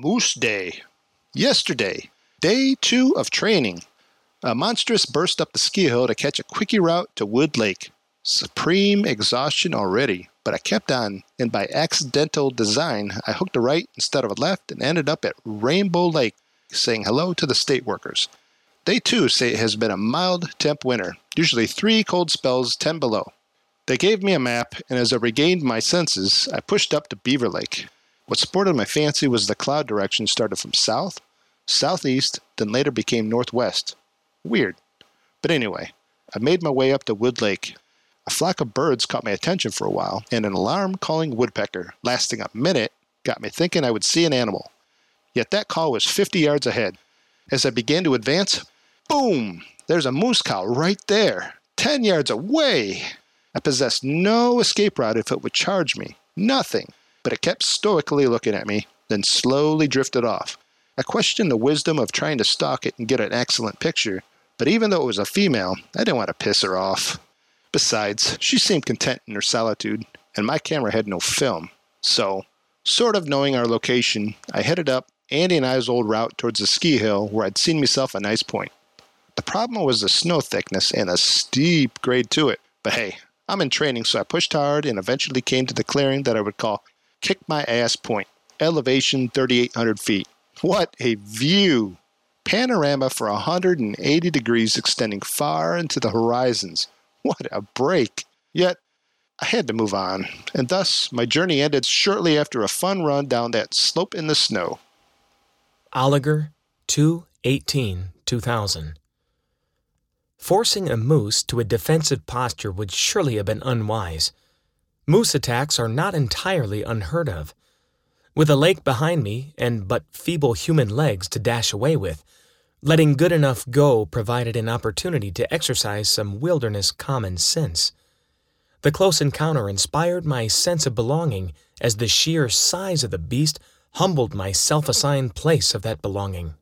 Moose Day. Yesterday, day two of training. A monstrous burst up the ski hill to catch a quickie route to Wood Lake. Supreme exhaustion already, but I kept on, and by accidental design, I hooked a right instead of a left and ended up at Rainbow Lake saying hello to the state workers. They too say it has been a mild temp winter, usually three cold spells 10 below. They gave me a map, and as I regained my senses, I pushed up to Beaver Lake. What sported my fancy was the cloud direction started from south, southeast, then later became northwest. Weird. But anyway, I made my way up to Wood Lake. A flock of birds caught my attention for a while, and an alarm calling woodpecker, lasting a minute, got me thinking I would see an animal. Yet that call was 50 yards ahead. As I began to advance, boom! There's a moose cow right there, 10 yards away. I possessed no escape route if it would charge me. Nothing. But it kept stoically looking at me, then slowly drifted off. I questioned the wisdom of trying to stalk it and get an excellent picture, but even though it was a female, I didn't want to piss her off. Besides, she seemed content in her solitude, and my camera had no film. So, sort of knowing our location, I headed up Andy and I's old route towards the ski hill where I'd seen myself a nice point. The problem was the snow thickness and a steep grade to it, but hey, I'm in training, so I pushed hard and eventually came to the clearing that I would call Kick My Ass Point, elevation 3,800 feet. What a view! Panorama for 180 degrees extending far into the horizons. What a break! Yet, I had to move on, and thus my journey ended shortly after a fun run down that slope in the snow. Oliger 2 18 2000. Forcing a moose to a defensive posture would surely have been unwise. Moose attacks are not entirely unheard of. With a lake behind me and but feeble human legs to dash away with, letting good enough go provided an opportunity to exercise some wilderness common sense. The close encounter inspired my sense of belonging as the sheer size of the beast humbled my self assigned place of that belonging.